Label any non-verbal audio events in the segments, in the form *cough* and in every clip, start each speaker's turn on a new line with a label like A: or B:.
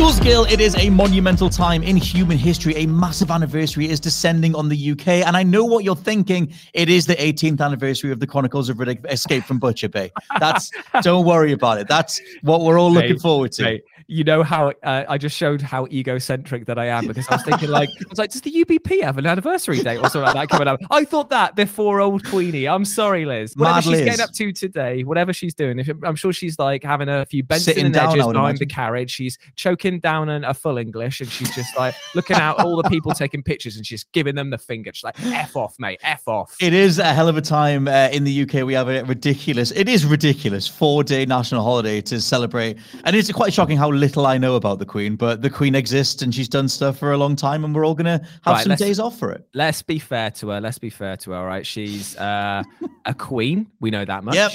A: Jules Gill, it is a monumental time in human history. A massive anniversary is descending on the UK. And I know what you're thinking. It is the 18th anniversary of the Chronicles of Riddick Escape from Butcher Bay. That's, *laughs* don't worry about it. That's what we're all looking
B: Mate,
A: forward to.
B: mate, you know how uh, I just showed how egocentric that I am because I was thinking like I was like, does the UBP have an anniversary date or something like that coming up? I thought that before old Queenie. I'm sorry, Liz. Whatever
A: Mad
B: she's
A: Liz.
B: getting up to today, whatever she's doing, if I'm sure she's like having a few Benson
A: Sitting
B: and
A: down,
B: edges behind the carriage. She's choking down an, a full English and she's just like looking out all the people taking pictures and she's giving them the finger. She's like, "F off, mate, f off."
A: It is a hell of a time uh, in the UK. We have a ridiculous, it is ridiculous, four day national holiday to celebrate. And it's quite shocking how little I know about the Queen, but the Queen exists and she's done stuff for a long time, and we're all going to have
B: Right,
A: some days off for it.
B: let's be fair to her. Let's be fair to her. All right, she's uh, a queen. We know that much.
A: Yep.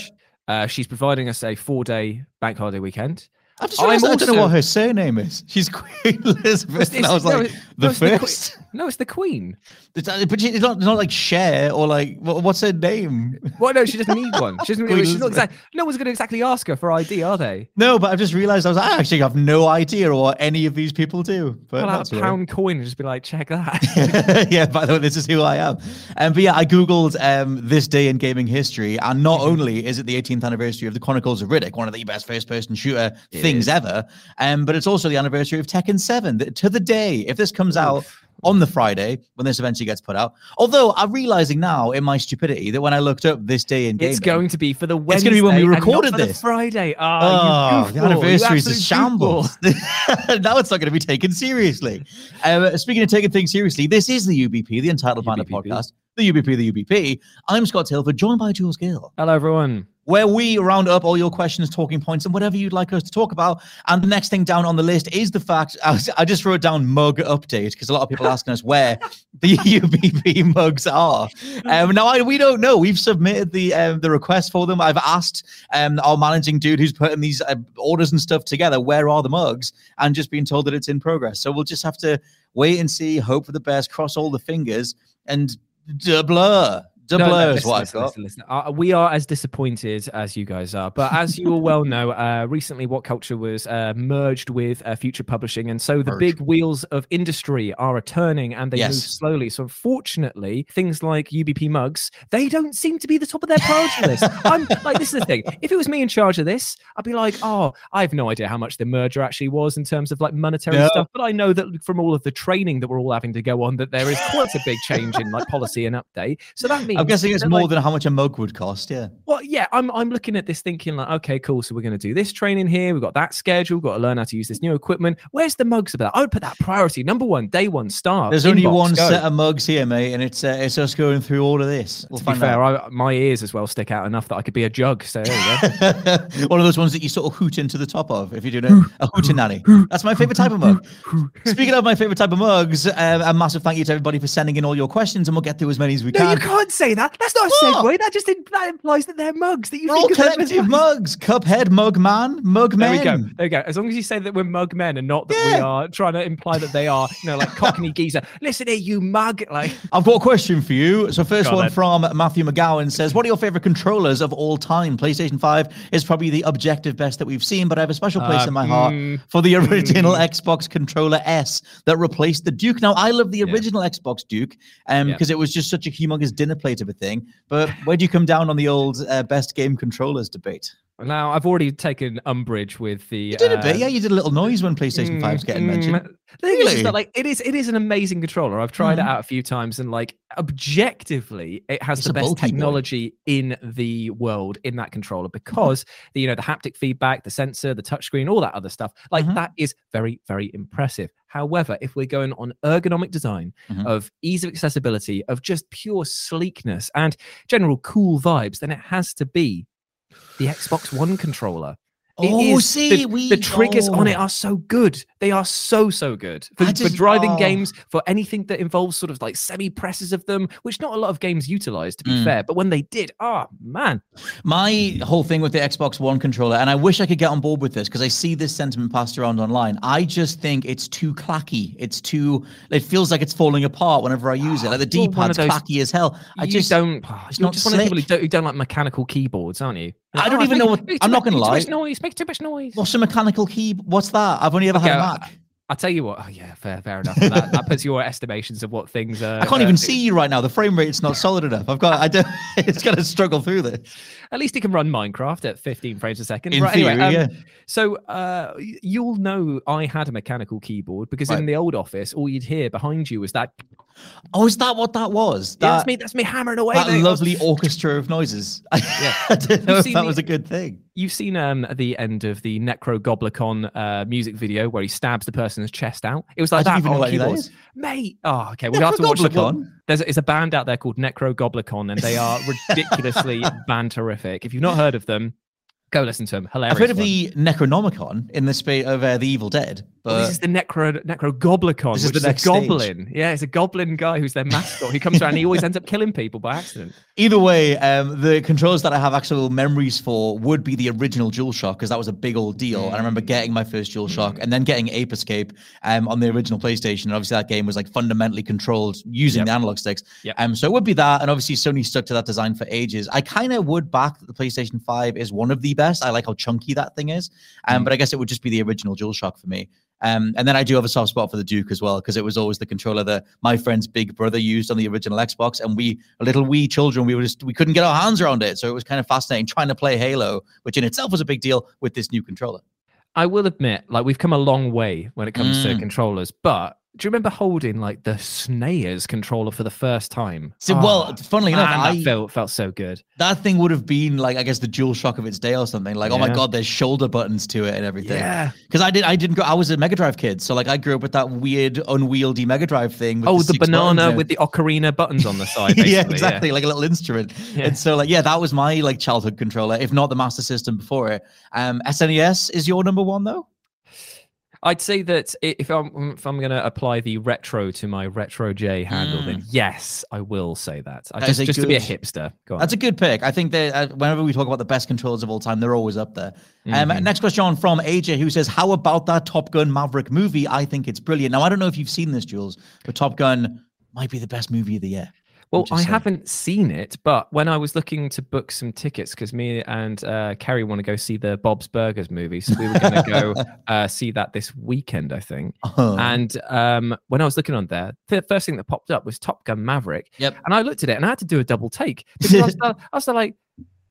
B: Uh, she's providing us a four-day bank holiday weekend.
A: I've just
B: I'm
A: realized I don't know what her surname is. She's *laughs* Queen Elizabeth. and I was
B: no,
A: like,
B: it-
A: the
B: no, it's
A: first?
B: no, it's the queen.
A: It's but she- it's not, it's not like Cher or like, what, what's her name?
B: Well, no, she doesn't need *laughs* one. She doesn't. She's not exact, no one's going to exactly ask her for ID, are they?
A: No, but I've just realized I was I actually have no idea what any of these people do. But
B: Pull out
A: that's
B: a
A: all right.
B: pound coin and just be like, check that. *laughs*
A: yeah, by the way, this is who I am. Um, but yeah, I googled um, this day in gaming history, and not
B: Mm-hmm.
A: only is it the 18th anniversary of the Chronicles of Riddick, one of the best first-person shooter
B: It
A: things ever, um, but it's also the anniversary of Tekken 7. Th- To the day, if this comes out on the Friday when this eventually gets put out, although I'm realizing now in my stupidity that when I looked up this day in gaming,
B: it's going to be for the
A: It's gonna be when we recorded this.
B: Friday.
A: Oh,
B: Ah,
A: the anniversary is shambles. *laughs* now it's not going to be taken seriously. Um, speaking of taking things seriously, this is the UBP, the Untitled
B: Banter
A: podcast. The UBP, the UBP. I'm Scott Tilford, joined by Jules Gill,
B: Hello, everyone.
A: Where we round up all your questions, talking points, and whatever you'd like us to talk about. And the next thing down on the list is the fact *laughs* I, was- I just wrote down mug update because a lot of people are asking us where *laughs* the UBP mugs are. Um, now I, we don't know. We've submitted the um, the request for them. I've asked um, our managing dude who's putting these uh, orders and stuff together, where are the mugs? And just being told that it's in progress. So we'll just have to wait and see, hope for the best, cross all the fingers, and blur.
B: No, no,
A: is
B: listen,
A: what I've
B: listen,
A: got.
B: listen, listen. Uh, we are as disappointed as you guys are. But as you all well know, uh, recently What Culture was uh, merged with uh, Future Publishing. And so the
A: Merged.
B: big wheels of industry are turning and they move slowly. So unfortunately, things like UBP mugs, they don't seem to be the top of their priority list. *laughs* I'm like, this is the thing. If it was me in charge of this, I'd be like, oh, I have no idea how much the merger actually was in terms of like monetary
A: No.
B: stuff. But I know that from all of the training that we're all having to go on, that there is quite a big change in like policy and update. So that means
A: I'm guessing it's more
B: like,
A: than how much a mug would cost. Yeah.
B: well, yeah, I'm I'm looking at this thinking like, okay, cool. So we're going to do this training here. We've got that schedule. We've got to learn how to use this new equipment. Where's the mugs about? I would put that priority number one, day one, start.
A: There's only one
B: go.
A: set of mugs here, mate, and it's uh, it's us going through all of this. We'll
B: To be fair,
A: out.
B: I, my ears as well stick out enough that I could be a jug. So there you go. *laughs*
A: one of those ones that you sort of hoot into the top of if you're doing a, a hootenanny. That's my favorite type of mug. Speaking of my favorite type of mugs, um, a massive thank you to everybody for sending in all your questions, and we'll get through as many as we
B: no,
A: can.
B: you can't say that. That's not a
A: What?
B: segue. That just in, that implies that they're mugs. That you
A: We're all
B: think of them as
A: collective mugs. Cuphead, mug man, mug
B: There
A: men.
B: we go. There we go. As long as you say that we're mug men and not that we
A: Yeah.
B: are trying to imply that they are, you know, like Cockney *laughs* geezer. Listen here, you mug. Like,
A: I've got a question for you. So, first
B: Go on
A: one
B: then.
A: from Matthew McGowan says, What are your favorite controllers of all time? PlayStation 5 is probably the objective best that we've seen, but I have a special place
B: Uh,
A: in my heart
B: mm,
A: for the original Xbox controller S that replaced the Duke. Now, I love the
B: Yeah.
A: original Xbox Duke um,
B: Yeah.
A: because it was just such a humongous dinner plate of a thing. But where do you come down on the old uh, best game controllers debate?
B: Now I've already taken umbrage with the.
A: You did a bit,
B: uh,
A: yeah. You did a little noise when PlayStation 5's getting
B: mm,
A: mentioned.
B: Thing is, that, like it is, it is an amazing controller. I've tried
A: Mhm.
B: it out a few times, and like objectively, it has
A: It's
B: the best
A: bulky boy.
B: technology in the world in that controller because the you know the haptic feedback, the sensor, the touchscreen, all that other stuff. Like
A: Mhm.
B: that is very, very impressive. However, if we're going on ergonomic design,
A: Mhm.
B: of ease of accessibility, of just pure sleekness and general cool vibes, then it has to be the Xbox One controller. It
A: Oh,
B: is-
A: see,
B: the,
A: we
B: the triggers on it
A: oh.
B: are so good. They are so so good for,
A: I
B: for driving
A: oh.
B: games, for anything that involves sort of like semi presses of them, which not a lot of games utilize, to be
A: Mm.
B: fair. But when they did, oh man,
A: My whole thing with the Xbox One controller, and I wish I could get on board with this because I see this sentiment passed around online. I just think it's too clacky. It's too. It feels like it's falling apart whenever I use it. Like the D pad's clacky as hell. I just
B: don't.
A: It's not
B: just one of the people who don't, who don't like mechanical keyboards, aren't you?
A: I don't
B: Oh,
A: even know what- I'm not gonna lie.
B: Too much noise. Make too much noise.
A: What's a mechanical key? What's that? I've only ever had
B: Okay,
A: a
B: I-
A: Mac.
B: I'll tell you what. Oh yeah, fair, fair enough. that, that puts your estimations of what things are.
A: I can't
B: uh,
A: even see you right now. The frame rate's not solid enough. I've got. I don't. *laughs* It's gonna struggle through this.
B: At least it can run Minecraft at 15 frames a second.
A: In
B: right,
A: theory,
B: anyway, um,
A: yeah.
B: So uh, you'll know I had a mechanical keyboard because
A: Right.
B: in the old office, all you'd hear behind you was that.
A: Oh, is that what that was?
B: Yeah, that's me. That's me hammering away.
A: that
B: mate.
A: lovely orchestra of noises. *laughs*
B: Yeah.
A: I didn't know if that
B: the-
A: was a good thing.
B: You've seen um, at the end of the Nekrogoblikon uh, music video where he stabs the person's chest out. It was like
A: I
B: that
A: don't even know
B: on
A: what any of
B: keyboards. Mate, oh, okay. We'll have to watch.
A: Nekrogoblikon?
B: There's it's a band out there called Nekrogoblikon, and they are ridiculously *laughs* banterific. If you've not heard of them, go listen to him. Hilarious.
A: I've heard of
B: one.
A: the Necronomicon in the space of uh, the Evil Dead,
B: Well, this is the Necro Nekrogoblikon,
A: This is the
B: is, a
A: stage.
B: goblin. Yeah, it's a goblin guy who's their mascot. He comes around and he always ends up killing people by accident. *laughs*
A: either way, um, the controllers that I have actual memories for would be the original DualShock because that was a big old deal. And I remember getting my first DualShock and then getting Ape Escape um, on the original PlayStation. And obviously, that game was like fundamentally controlled using
B: Yep.
A: the analog sticks.
B: Yep.
A: Um, so it would be that. And obviously, Sony stuck to that design for ages. I kind of would back that the PlayStation 5 is one of the best. I like how chunky that thing is. Um,
B: Mm.
A: But I guess it would just be the original DualShock for me. Um, and then I do have a soft spot for the Duke as well because it was always the controller that my friend's big brother used on the original Xbox, and we, little wee children, we were just we couldn't get our hands around it, so it was kind of fascinating trying to play Halo, which in itself was a big deal with this new controller.
B: I will admit, like we've come a long way when it comes to
A: Mm.
B: controllers, but do you remember holding like the SNES controller for the first time?
A: So, well,
B: Oh,
A: funnily enough,
B: man,
A: I
B: that felt felt so good.
A: that thing would have been like I guess the dual shock of its day or something. Like, oh my god, there's shoulder buttons to it and everything.
B: Yeah.
A: Because I did, I didn't go. I was a Mega Drive kid, so like I grew up with that weird unwieldy Mega Drive thing. With
B: Oh, the,
A: six buttons
B: banana with the ocarina buttons on the side. *laughs*
A: Yeah, exactly, like a little instrument.
B: Yeah.
A: And so, like, yeah, that was my like childhood controller, if not the Master System before it. Um, SNES is your number one though.
B: I'd say that if I'm if I'm gonna apply the retro to my retro J handle, then yes, I will say that. I
A: Mm. That
B: just just to be a hipster. Go on.
A: That's a good pick. I think that uh, whenever we talk about the best controllers of all time, they're always up there. Um,
B: Mhm.
A: next question from AJ, who says, "How about that Top Gun Maverick movie? I think it's brilliant." Now, I don't know if you've seen this, Jules, but Top Gun might be the best movie of the year.
B: Well, I
A: saying.
B: haven't seen it, but when I was looking to book some tickets, because me and uh, Kerry want to go see the Bob's Burgers movie, so we were going to go *laughs* uh, see that this weekend, I think.
A: Uh-huh.
B: And um, when I was looking on there, the first thing that popped up was Top Gun Maverick,
A: Yep.
B: and I looked at it and I had to do a double take because I was, *laughs* I was like,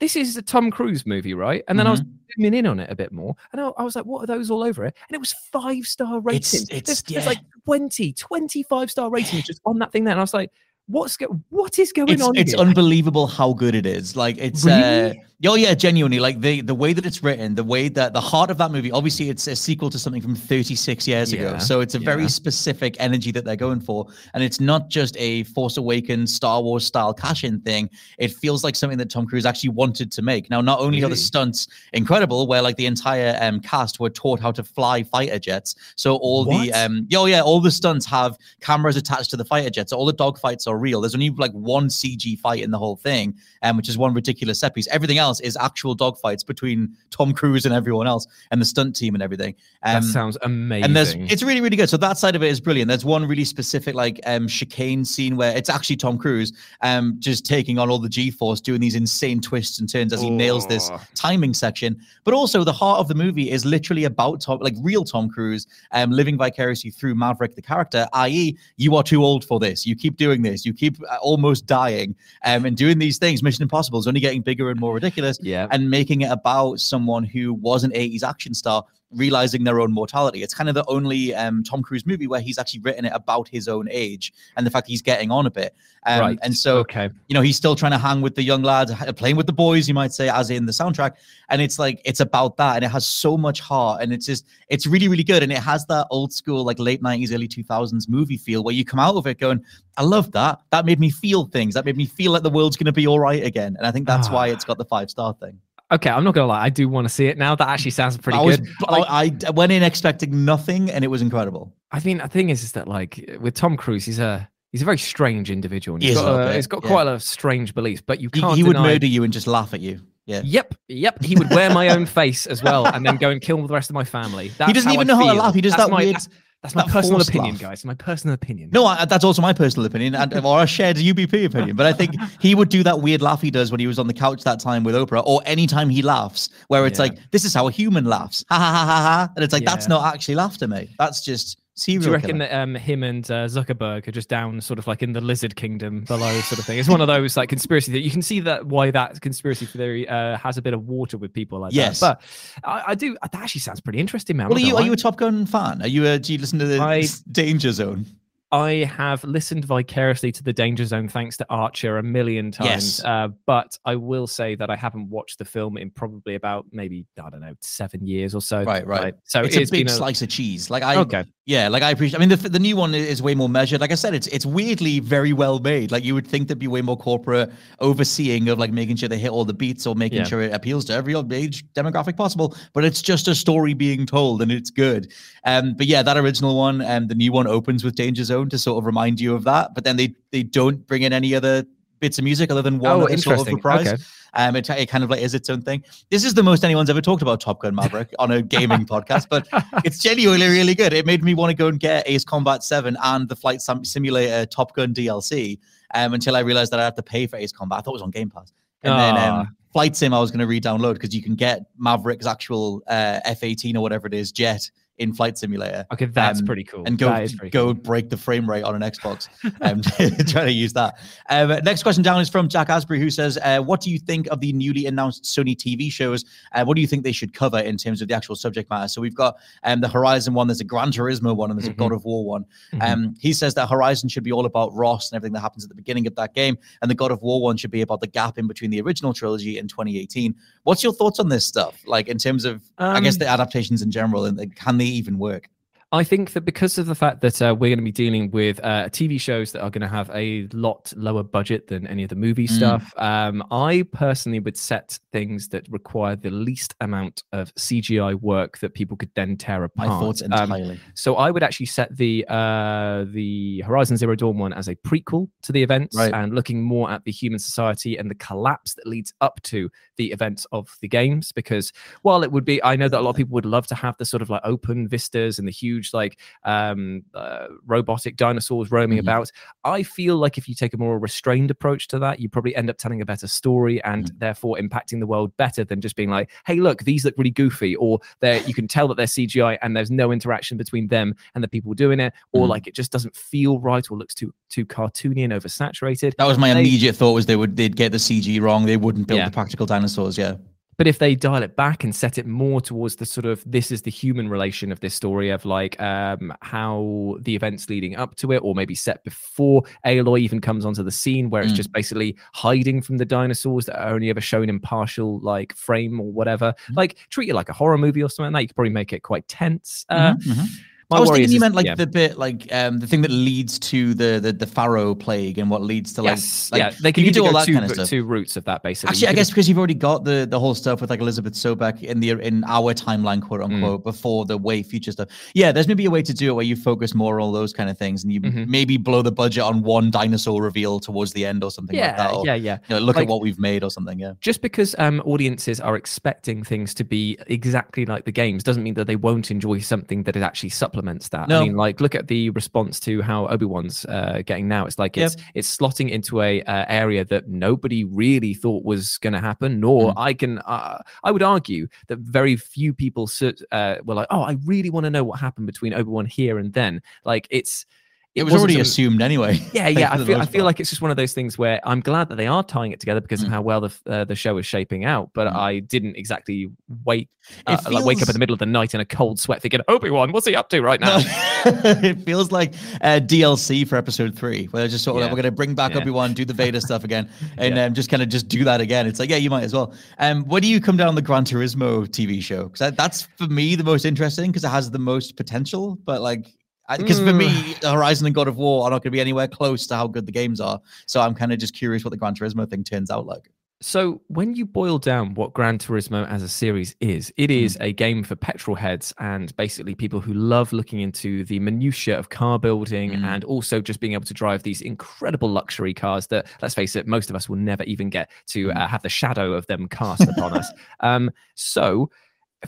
B: "This is a Tom Cruise movie, right?" And then I was
A: Mm-hmm.
B: zooming in on it a bit more, and I, I was like, "What are those all over it?" And it was five star ratings.
A: it's-
B: there's, there's
A: yeah.
B: like 20, 25 star ratings just on that thing there, and I was like. What's go- what is going
A: it's,
B: on?
A: it's
B: here?
A: unbelievable how good it is. Like it's uh oh yeah, genuinely. Like the the way that it's written, the way that the heart of that movie, obviously it's a sequel to something from 36 years ago. So it's a very specific energy that they're going for. And it's not just a Force Awakens Star Wars style cash-in thing. It feels like something that Tom Cruise actually wanted to make. Now, not only are the stunts incredible, where like the entire um cast were taught how to fly fighter jets. So all the um oh yeah, all the stunts have cameras attached to the fighter jets. So all the dogfights are real. There's only like one CG fight in the whole thing, um, which is one ridiculous set piece. Everything else is actual dogfights between Tom Cruise and everyone else, and the stunt team and everything. Um,
B: that sounds amazing.
A: and there's it's really really good. So that side of it is brilliant. There's one really specific like um chicane scene where it's actually Tom Cruise um just taking on all the G-force, doing these insane twists and turns as he nails this timing section. But also the heart of the movie is literally about Tom, like real Tom Cruise, um living vicariously through Maverick the character. I.e., you are too old for this. You keep doing this. You keep uh, almost dying, um and doing these things. Mission Impossible is only getting bigger and more ridiculous
B: yeah.
A: and making it about someone who was an 80s action star realizing their own mortality. It's kind of the only um, Tom Cruise movie where he's actually written it about his own age and the fact he's getting on a bit. Um,
B: right.
A: And so,
B: okay.
A: you know, he's still trying to hang with the young lads, playing with the boys, you might say, as in the soundtrack. And it's like, it's about that. And it has so much heart. And it's just, it's really, really good. And it has that old school, like late 90s, early 2000s movie feel where you come out of it going, I love that. That made me feel things. That made me feel like the world's going to be all right again. And I think that's why
B: Ah.
A: it's got the five star thing.
B: Okay, I'm not gonna lie. I do want to see it now. That actually sounds pretty
A: I was,
B: good.
A: I,
B: Like,
A: I went in expecting nothing, and it was incredible.
B: I mean, the thing is, is that like with Tom Cruise, he's a he's a very strange individual. and
A: He
B: He's
A: is a
B: got, uh,
A: bit,
B: he's got
A: yeah.
B: quite a lot of strange beliefs, but you
A: He,
B: can't.
A: he would
B: deny-
A: murder you and just laugh at you. Yeah.
B: Yep, yep. He would wear my own face as well, and then go and kill the rest of my family. That's
A: doesn't even
B: I
A: know how to laugh. He does
B: That's
A: that
B: my,
A: weird-
B: That's, that's my
A: that
B: personal opinion,
A: laugh.
B: guys. My personal opinion.
A: No, I, that's also my personal opinion, and *laughs* or a shared UBP opinion. But I think *laughs* he would do that weird laugh he does when he was on the couch that time with Oprah, or anytime he laughs, where it's
B: Yeah.
A: like, "This is how a human laughs," ha ha ha ha ha, and it's like that's not actually laughter, mate. That's just serial.
B: Do you reckon
A: killer.
B: that um, him and uh, Zuckerberg are just down, sort of like in the lizard kingdom below, sort of thing? It's one of those like conspiracy that you can see that why that conspiracy theory uh, has a bit of water with people like
A: Yes.
B: that. But I, I do. That actually sounds pretty interesting, man.
A: Well, are you are you a Top Gun fan? Are you a, do you listen to the
B: I-
A: Danger Zone?
B: I have listened vicariously to the Danger Zone thanks to Archer a million times.
A: Yes.
B: Uh, but I will say that I haven't watched the film in probably about maybe I don't know seven years or so.
A: Right, right.
B: So
A: it's
B: it's
A: a big
B: been a,
A: slice of cheese. Like I,
B: Okay.
A: yeah, like I appreciate. I mean, the the new one is way more measured. Like I said, it's it's weirdly very well made. Like you would think there'd be way more corporate overseeing of like making sure they hit all the beats or making
B: Yeah.
A: sure it appeals to every age demographic possible. But it's just a story being told, and it's good. Um, but yeah, that original one and the new one opens with Danger Zone to sort of remind you of that. But then they they don't bring in any other bits of music other than one
B: Oh,
A: sort of reprise.
B: Okay.
A: Um, it, it kind of like is its own thing. This is the most anyone's ever talked about Top Gun Maverick on a gaming *laughs* podcast, but it's genuinely really good. It made me want to go and get Ace Combat 7 and the Flight Sim- Simulator Top Gun DLC um, until I realized that I had to pay for Ace Combat. I thought it was on Game Pass. And then
B: Ah.
A: um, Flight Sim I was going to re-download because you can get Maverick's actual uh, F-18 or whatever it is jet in Flight Simulator
B: Okay, that's
A: um,
B: pretty cool.
A: and go
B: That is pretty
A: go
B: cool.
A: break the frame rate on an Xbox. *laughs* Um, *laughs* trying to use that. Um, next question down is from Jack Asbury, who says, uh, "What do you think of the newly announced Sony TV shows? Uh, what do you think they should cover in terms of the actual subject matter?" So we've got um, the Horizon one, there's a Gran Turismo one, and there's
B: Mhm.
A: a God of War one.
B: Mhm.
A: Um, he says that Horizon should be all about Rost and everything that happens at the beginning of that game, and the God of War one should be about the gap in between the original trilogy and 2018. What's your thoughts on this stuff? Like in terms of, I guess
B: Um,
A: the adaptations in general, and like, can they even work?
B: I think that because of the fact that uh, we're going to be dealing with uh, TV shows that are going to have a lot lower budget than any of the movie
A: Mm.
B: stuff, um, I personally would set things that require the least amount of CGI work that people could then tear apart.
A: thoughts
B: Um,
A: entirely.
B: so I would actually set the uh, the Horizon Zero Dawn one as a prequel to the events
A: Right.
B: and looking more at the human society and the collapse that leads up to the events of the games. Because while it would be, I know that a lot of people would love to have the sort of like open vistas and the huge like um, uh, robotic dinosaurs roaming
A: Mhm.
B: about. I feel like if you take a more restrained approach to that, you probably end up telling a better story and
A: Mm-hmm.
B: therefore impacting the world better than just being like, "Hey, look, these look really goofy," or they you can tell that they're CGI and there's no interaction between them and the people doing it, or
A: Mhm.
B: like it just doesn't feel right or looks too too cartoony and oversaturated.
A: That was my
B: they-
A: immediate thought was they would they'd get the CG wrong. They wouldn't build
B: Yeah.
A: the practical dinosaurs. Yeah,
B: But if they dial it back and set it more towards the sort of this is the human relation of this story of like um how the events leading up to it, or maybe set before Aloy even comes onto the scene, where it's
A: Mm.
B: just basically hiding from the dinosaurs that are only ever shown in partial like frame or whatever.
A: Mm.
B: Like treat it like a horror movie or something like that. You could probably make it quite tense. Uh,
A: Mhm, mhm.
B: My
A: I was thinking
B: is-
A: you meant like
B: yeah.
A: the bit, like um, the thing that leads to the the, the Faro plague and what leads to like,
B: yes,
A: like
B: yeah, they can
A: you do all that
B: two,
A: kind of stuff.
B: two roots of that basically.
A: Actually,
B: You
A: I guess because you've already got the the whole stuff with like Elizabeth Sobek in the in our timeline, quote
B: Mm.
A: unquote, before the way future stuff. Yeah, there's maybe a way to do it where you focus more on those kind of things, and you
B: Mhm.
A: maybe blow the budget on one dinosaur reveal towards the end or something like
B: yeah,
A: that. Or,
B: yeah, yeah.
A: You know, look
B: Like-
A: at what we've made or something. Yeah.
B: just because um, audiences are expecting things to be exactly like the games doesn't mean that they won't enjoy something that is actually supplements that.
A: No.
B: I mean, like, look at the response to how Obi Wan's uh, getting now. It's like
A: Yep.
B: it's it's slotting into a uh, area that nobody really thought was going to happen. Nor
A: Mm.
B: I can. Uh, I would argue that very few people uh, were like, "Oh, I really want to know what happened between Obi Wan here and then." Like, it's
A: It, was already
B: some-
A: assumed anyway. *laughs*
B: yeah, yeah. I feel, I feel
A: part.
B: like it's just one of those things where I'm glad that they are tying it together because of
A: Mm.
B: how well the uh, the show is shaping out. But
A: Mm.
B: I didn't exactly wait, uh,
A: It
B: like wake up in the middle of the night in a cold sweat, thinking, "Obi Wan, what's he up to right now?" *laughs*
A: it feels like uh, DLC for episode three, where they're just sort of like, we're going to bring back
B: Yeah.
A: Obi Wan, do the Vader stuff again, *laughs* and
B: Yeah.
A: um, just kind of just do that again. It's like, yeah, you might as well. Um, where do you come down the Gran Turismo TV show? Because that's for me the most interesting because it has the most potential. But like, because for me, Horizon and God of War are not going to be anywhere close to how good the games are. So I'm kind of just curious what the Gran Turismo thing turns out like.
B: So, when you boil down what Gran Turismo as a series is, it is Mm. a game for petrol heads and basically people who love looking into the minutiae of car building
A: Mm.
B: and also just being able to drive these incredible luxury cars that, let's face it, most of us will never even get to
A: Mm.
B: uh, have the shadow of them cast upon us. *laughs* Um, so,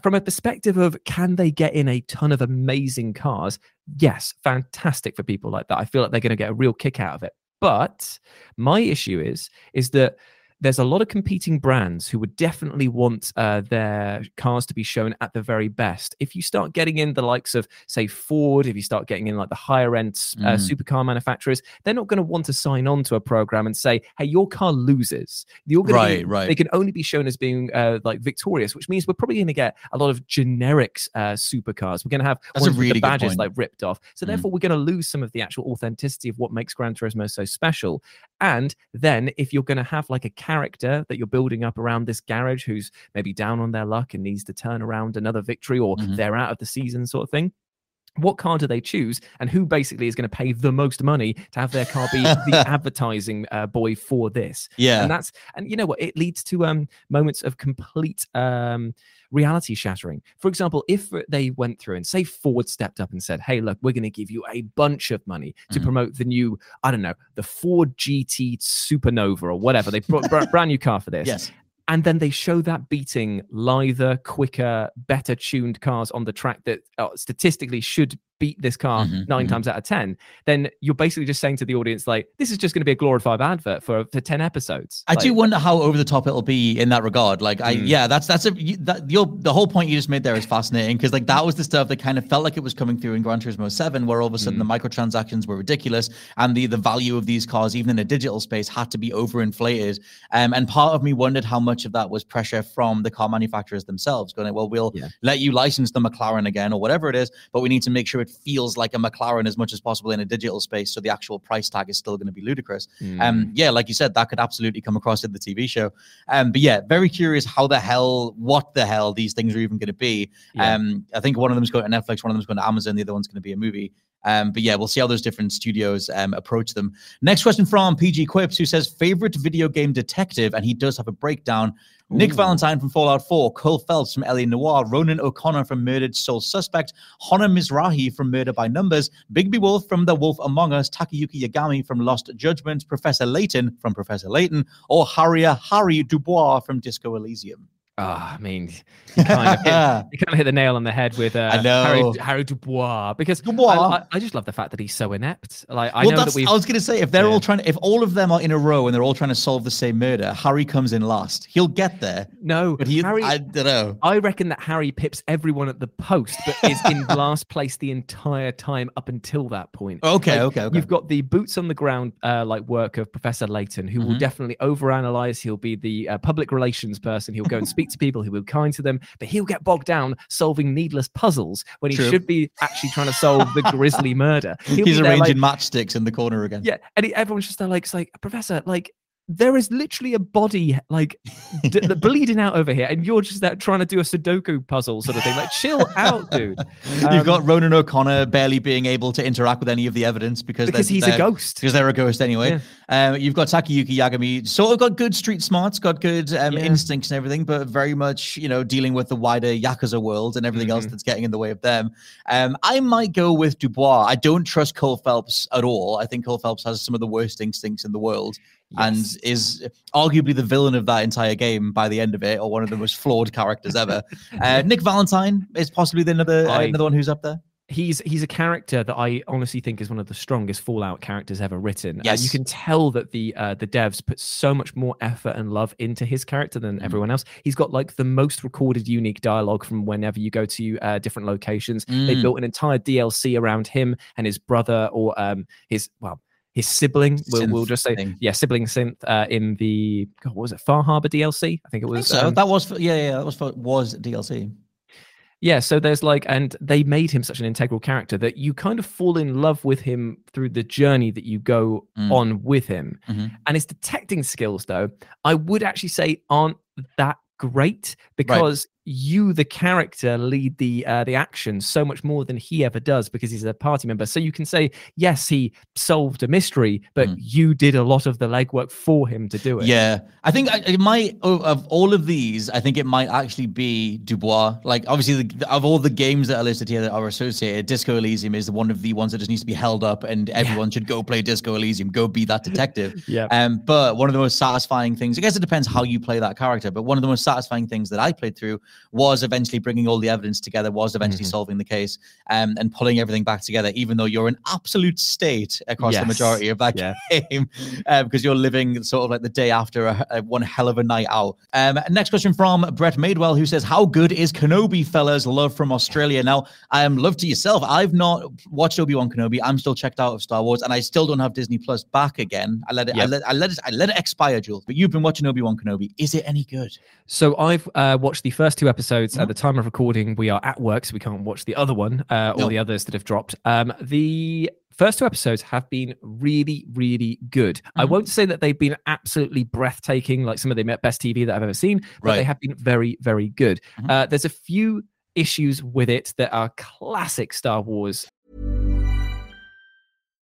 B: from a perspective of can they get in a ton of amazing cars? Yes, fantastic for people like that. I feel like they're going to get a real kick out of it. But my issue is is that there's a lot of competing brands who would definitely want uh, their cars to be shown at the very best. If you start getting in the likes of, say, Ford, if you start getting in like the higher end uh,
A: Mm.
B: supercar manufacturers, they're not going to want to sign on to a program and say, "Hey, your car loses." You're gonna be-
A: Right, right.
B: They can only be shown as being uh, like victorious, which means we're probably going to get a lot of generic uh, supercars. We're going to have
A: That's a
B: ones with
A: really
B: the badges like ripped off. So
A: Mm.
B: therefore, we're going to lose some of the actual authenticity of what makes Gran Turismo so special. And then if you're going to have like a character that you're building up around this garage who's maybe down on their luck and needs to turn around another victory or
A: Mhm.
B: they're out of the season sort of thing. What car do they choose, and who basically is going to pay the most money to have their car be the *laughs* advertising uh, boy for this?
A: Yeah.
B: and that's and you know what it leads to um moments of complete um reality shattering for example if they went through and say ford stepped up and said hey look we're going to give you a bunch of money to
A: Mhm.
B: promote the new i don't know the ford gt supernova or whatever they brought a brand new car for this
A: yes.
B: And then they show that beating lither quicker better tuned cars on the track that uh, statistically should beat this car
A: Mhm,
B: 9
A: mhm.
B: times out of 10 then you're basically just saying to the audience like this is just going to be a glorified advert for for 10 episodes
A: I do wonder how over the top it'll be in that regard. Like, I
B: Mm.
A: yeah, that's that's a you, that your the whole point you just made there is fascinating because like that was the stuff that kind of felt like it was coming through in Gran Turismo Seven, where all of a sudden
B: Mm.
A: the microtransactions were ridiculous and the the value of these cars, even in a digital space, had to be overinflated. Um, and part of me wondered how much of that was pressure from the car manufacturers themselves, going, well, we'll
B: Yeah.
A: let you license the McLaren again or whatever it is, but we need to make sure it feels like a McLaren as much as possible in a digital space, so the actual price tag is still going to be ludicrous.
B: mm.
A: Um, yeah, like you said, that could absolutely come across in the TV show. Um, but yeah, very curious how the hell, what the hell these things are even going to be.
B: Yeah.
A: Um, I think one of them's going to Netflix, one of them's going to Amazon, the other one's going to be a movie. Um, but yeah, we'll see how those different studios um, approach them. Next question from PG Quips, who says favorite video game detective, and he does have a breakdown. Nick Valentine from Fallout 4, Cole Phelps from L.A. Noire, Ronan O'Connor from Murdered Soul Suspect, Honor Mizrahi from Murder by Numbers, Bigby Wolf from The Wolf Among Us, Takayuki Yagami from Lost Judgment, Professor Layton from Professor Layton, or Harrier Harry Dubois from Disco Elysium.
B: Ah, I mean, you kind of hit, *laughs* you kind of hit the nail on the head with uh,
A: I know.
B: Harry, Harry Dubois because
A: Dubois.
B: I, I, I just love the fact that he's so inept. Like I
A: well,
B: know that we've
A: I was going to say, if they're
B: Yeah.
A: all trying to, if all of them are in a row and they're all trying to solve the same murder, Harry comes in last. He'll get there,
B: no,
A: but he,
B: Harry.
A: I don't know.
B: I reckon that Harry pips everyone at the post, but is in *laughs* last place the entire time up until that point.
A: Okay,
B: Like,
A: okay, okay.
B: You've got the boots on the ground, uh, like work of Professor Layton, who will
A: Mhm.
B: definitely overanalyze. He'll be the uh, public relations person. He'll go and speak to people. He'll be kind to them, but he'll get bogged down solving needless puzzles when he
A: True.
B: should be actually trying to solve the grisly murder. *laughs* He'll
A: He's arranging
B: like,
A: matchsticks in the corner again.
B: yeah, and he, everyone's just there, like, it's like Professor, like. There is literally a body like d- *laughs* bleeding out over here, and you're just that trying to do a Sudoku puzzle sort of thing. Like, chill *laughs* out, dude.
A: You've
B: Um,
A: got Ronan O'Connor barely being able to interact with any of the evidence because
B: because
A: they're-
B: he's a
A: they're-
B: ghost.
A: because they're a ghost anyway. Um, you've got Takayuki Yagami, sort of got good street smarts, got good um,
B: Yeah.
A: instincts and everything, but very much you know dealing with the wider yakuza world and everything else
B: Mhm.
A: that's getting in the way of them. Um, I might go with Dubois. I don't trust Cole Phelps at all. I think Cole Phelps has some of the worst instincts in the world. And is arguably the villain of that entire game by the end of it, or one of the most flawed characters ever. *laughs* Uh, Nick Valentine is possibly the another uh,
B: I-
A: another one who's up there.
B: he's he's a character that I honestly think is one of the strongest Fallout characters ever written. Uh,
A: Yes.
B: you can tell that the uh, the devs put so much more effort and love into his character than
A: Mhm.
B: everyone else. He's got like the most recorded unique dialogue from whenever you go to uh, different locations. They
A: Mm.
B: built an entire DLC around him and his brother or um his well his sibling. We'll, we'll just say
A: thing.
B: yeah, sibling synth uh, in the God, what was it Far Harbor DLC? I think it
A: I think
B: was.
A: so
B: um,
A: that was for, yeah yeah that was for, was DLC.
B: yeah, so there's like, and they made him such an integral character that you kind of fall in love with him through the journey that you go
A: Mm.
B: on with him.
A: Mhm.
B: And his detecting skills, though, I would actually say aren't that great because you, the character, lead the uh, the action so much more than he ever does because he's a party member. So you can say, yes, he solved a mystery, but
A: Mm.
B: you did a lot of the legwork for him to do it.
A: Yeah, I think I- it might of- all of these. I think it might actually be Dubois. Like obviously, the, of all the games that are listed here that are associated, Disco Elysium is one of the ones that just needs to be held up, and everyone should go play Disco Elysium. Go be that detective. *laughs*
B: Yeah.
A: Um, but one of the most satisfying things, I guess it depends how you play that character, but one of the most satisfying things that I played through was eventually bringing all the evidence together, was eventually
B: Mhm.
A: solving the case, um, and pulling everything back together, even though you're in absolute state across the majority of that
B: Yeah.
A: game, *laughs* um, because you're living sort of like the day after a, a one hell of a night out. Um, next question from Brett Madewell, who says, "How good is Kenobi, fellas? Love from Australia." Now, I um, love to yourself. I've not watched Obi Wan Kenobi. I'm still checked out of Star Wars, and I still don't have Disney Plus back again. I let it. I let. I let it. I let it expire, Jules. But you've been watching Obi Wan Kenobi. Is it any good?
B: So I've uh, watched the first two episodes.
A: Mhm.
B: At the time of recording, we are at work, so we can't watch the other one uh, or
A: No.
B: the others that have dropped. Um, the first two episodes have been really, really good. I
A: Mhm.
B: won't say that they've been absolutely breathtaking, like some of the best TV that I've ever seen, but they have been very, very good.
A: Mhm.
B: Uh, there's a few issues with it that are classic Star Wars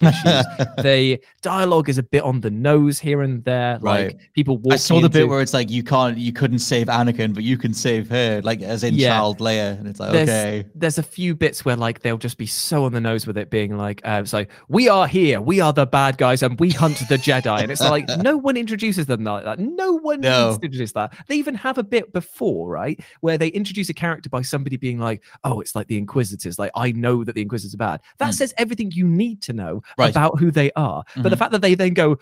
C: *laughs*
B: the dialogue is a bit on the nose here and there.
A: Right.
B: Like people
A: I saw the bit where it's like you can't, you couldn't save Anakin, but you can save her, like as in
B: Yeah.
A: child Leia, and it's like
B: there's,
A: okay,
B: there's a few bits where like they'll just be so on the nose with it being like uh, it's like we are here we are the bad guys and we hunt the jedi and it's like *laughs* no one introduces them like that no one
A: No.
B: needs to introduce that they even have a bit before right where they introduce a character by somebody being like oh it's like the inquisitors like i know that the inquisitors are bad that
A: Hmm.
B: says everything you need to know
A: Right.
B: about who they are but the
A: Mhm.
B: fact that they then go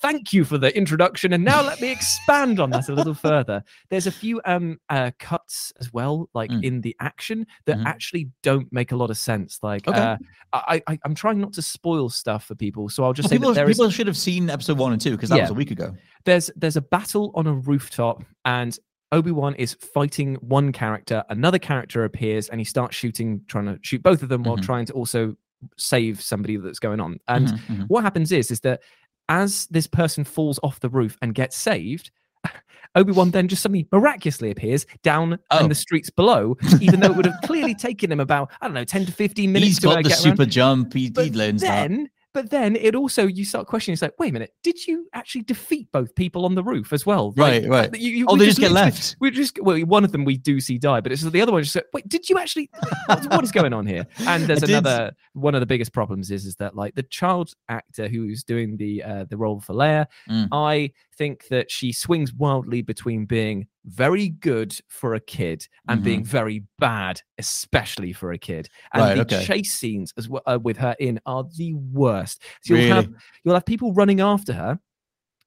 B: thank you for the introduction and now let me expand on that a little further there's a few um uh cuts as well like
A: Mm.
B: in the action that
A: Mhm.
B: actually don't make a lot of sense like
A: Okay.
B: uh I, I i'm trying not to spoil stuff for people so i'll just
A: Well,
B: say
A: people,
B: that there is
A: people should have seen episode one and two because that
B: Yeah.
A: was a week ago.
B: there's there's a battle on a rooftop and Obi-Wan is fighting one character, another character appears and he starts shooting, trying to shoot both of them while
A: Mhm.
B: trying to also save somebody that's going on. And
A: Mhm, mhm.
B: what happens is is that as this person falls off the roof and gets saved, *laughs* Obi-Wan then just suddenly miraculously appears down
A: Oh.
B: in the streets below, even though it would have *laughs* clearly taken him about, I don't know, 10 to 15 minutes
A: He's
B: to uh,
A: got the
B: get around.
A: super jump. He, he learns that.
B: But then it also you start questioning. It's like, wait a minute, did you actually defeat both people on the roof as well? Like,
A: Right, right.
B: You, you,
A: Oh, they just get left.
B: We just well, one of them we do see die, but it's the other one. Just like, wait, did you actually? What, what is going on here? And *laughs* there's
A: I did-
B: another one of the biggest problems is is that like the child actor who's doing the uh, the role for Leia,
A: Mm.
B: I think that she swings wildly between being very good for a kid and being very bad, especially for a kid. And
A: Mm-hmm. Right,
B: the
A: okay.
B: chase scenes as well uh, with her in are the worst. So you'll have you'll have people running after her,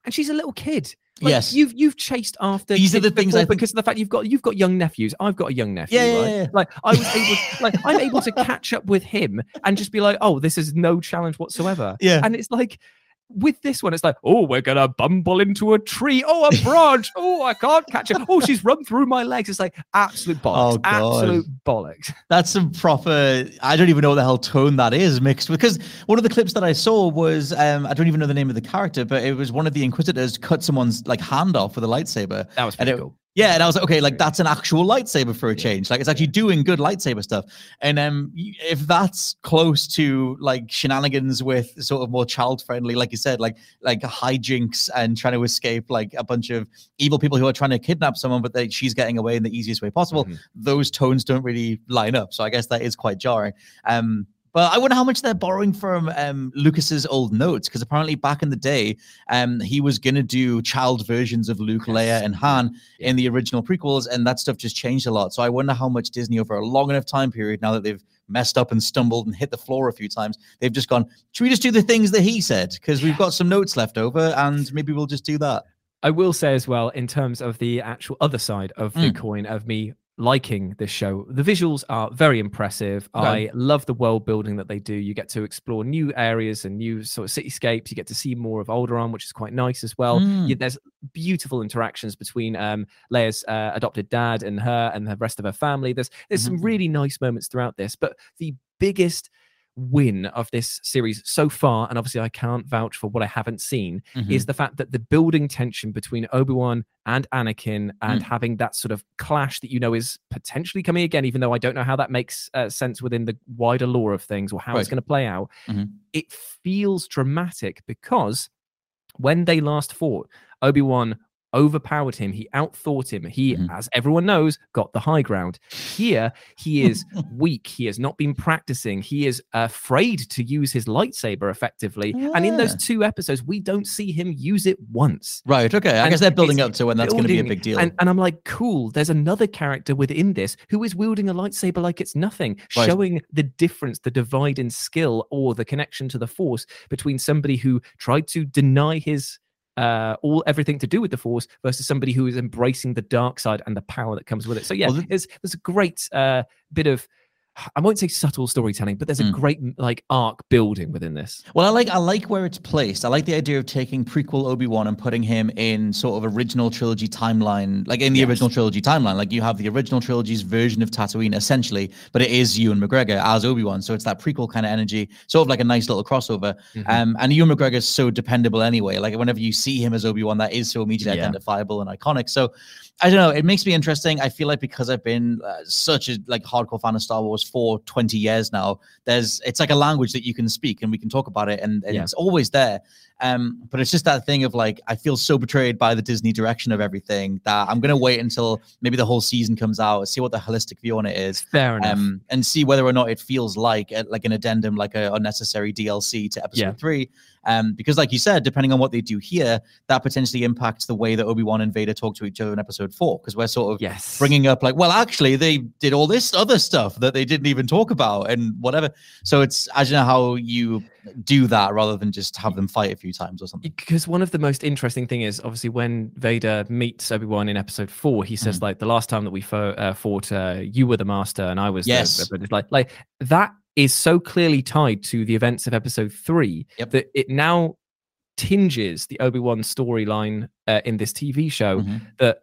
B: and she's a little kid. Like,
A: Yes.
B: you've you've chased after.
A: These are the things I think-
B: because of the fact you've got you've got young nephews. I've got a young nephew.
A: Yeah, yeah,
B: right?
A: yeah.
B: Like I was able, like *laughs* I'm able to catch up with him and just be like, oh, this is no challenge whatsoever.
A: Yeah.
B: and it's like. With this one, it's like, oh, we're gonna bumble into a tree. Oh, a branch. *laughs* oh, I can't catch it. Oh, she's run through my legs. It's like absolute bollocks.
A: Oh, God.
B: absolute bollocks.
A: That's some proper. I don't even know what the hell tone that is mixed because one of the clips that I saw was um, I don't even know the name of the character, but it was one of the Inquisitors cut someone's like hand off with a lightsaber.
B: That was
A: And it-
B: cool.
A: Yeah, and I was like, okay, like that's an actual lightsaber for a change. Like it's actually doing good lightsaber stuff. And um, if that's close to like shenanigans with sort of more child friendly, like you said, like like hijinks and trying to escape like a bunch of evil people who are trying to kidnap someone, but they, she's getting away in the easiest way possible.
B: Mhm.
A: Those tones don't really line up. So I guess that is quite jarring. Um, but I wonder how much they're borrowing from um, Lucas's old notes, because apparently back in the day, um, he was gonna do child versions of Luke, Leia, and Han in the original prequels, and that stuff just changed a lot. So I wonder how much Disney, over a long enough time period, now that they've messed up and stumbled and hit the floor a few times, they've just gone, should we just do the things that he said? Because we've got some notes left over, and maybe we'll just do that.
B: I will say as well, in terms of the actual other side of the
A: Mm.
B: coin of me liking this show, the visuals are very impressive.
A: Okay.
B: I love the world building that they do. You get to explore new areas and new sort of cityscapes. You get to see more of Alderaan, which is quite nice as well.
A: Mm.
B: You- there's beautiful interactions between um, Leia's uh, adopted dad and her and the rest of her family. There's there's some
A: Mhm.
B: really nice moments throughout this, but the biggest win of this series so far, and obviously I can't vouch for what I haven't seen,
A: Mhm.
B: is the fact that the building tension between Obi-Wan and Anakin and
A: Mm.
B: having that sort of clash that you know is potentially coming again, even though I don't know how that makes uh, sense within the wider lore of things or how it's going to play out.
A: Mhm.
B: It feels dramatic because when they last fought, Obi-Wan overpowered him. He outthought him. He,
A: Mhm.
B: as everyone knows, got the high ground. Here, he *laughs* is weak. He has not been practicing. He is afraid to use his lightsaber effectively. And in those two episodes, we don't see him use it once.
A: Right. Okay. I
B: And
A: guess they're building up to when that's going to be a big deal.
B: And, and I'm like, cool. There's another character within this who is wielding a lightsaber like it's nothing,
A: Right.
B: showing the difference, the divide in skill or the connection to the force between somebody who tried to deny his uh all everything to do with the force versus somebody who is embracing the dark side and the power that comes with it. So yeah
A: Well, th-
B: there's there's a great uh bit of I won't say subtle storytelling, but there's a
A: Mm.
B: great like arc building within this.
A: Well, I like I like where it's placed. I like the idea of taking prequel Obi Wan and putting him in sort of original trilogy timeline, like in the
B: Yes.
A: original trilogy timeline. Like you have the original trilogy's version of Tatooine, essentially, but it is Ewan McGregor as Obi Wan, so it's that prequel kind of energy, sort of like a nice little crossover.
B: Mm-hmm.
A: Um, and Ewan McGregor is so dependable anyway. Like whenever you see him as Obi Wan, that is so immediately
B: Yeah.
A: identifiable and iconic. So I don't know. It makes me interesting. I feel like because I've been uh, such a like hardcore fan of Star Wars for 20 years now, there's it's like a language that you can speak and we can talk about it and, and
B: Yeah.
A: it's always there. Um, but it's just that thing of like I feel so betrayed by the Disney direction of everything that I'm gonna wait until maybe the whole season comes out, see what the holistic view on it is.
B: Fair enough.
A: Um, and see whether or not it feels like a, like an addendum, like a unnecessary DLC to episode
B: Yeah.
A: three. Um, because like you said, depending on what they do here, that potentially impacts the way that Obi Wan and Vader talk to each other in episode four. Because we're sort of
B: yes.
A: bringing up like, well, actually, they did all this other stuff that they didn't even talk about and whatever. So it's I don't know how you do that rather than just have them fight a few times or something.
B: because one of the most interesting thing is obviously when Vader meets Obi Wan in Episode Four, he
A: Mm.
B: says like the last time that we fo- uh, fought, uh, you were the master and I was the-
A: Yes.
B: it's like like that is so clearly tied to the events of Episode Three
A: Yep.
B: that it now tinges the Obi Wan storyline uh, in this TV show
A: Mhm.
B: that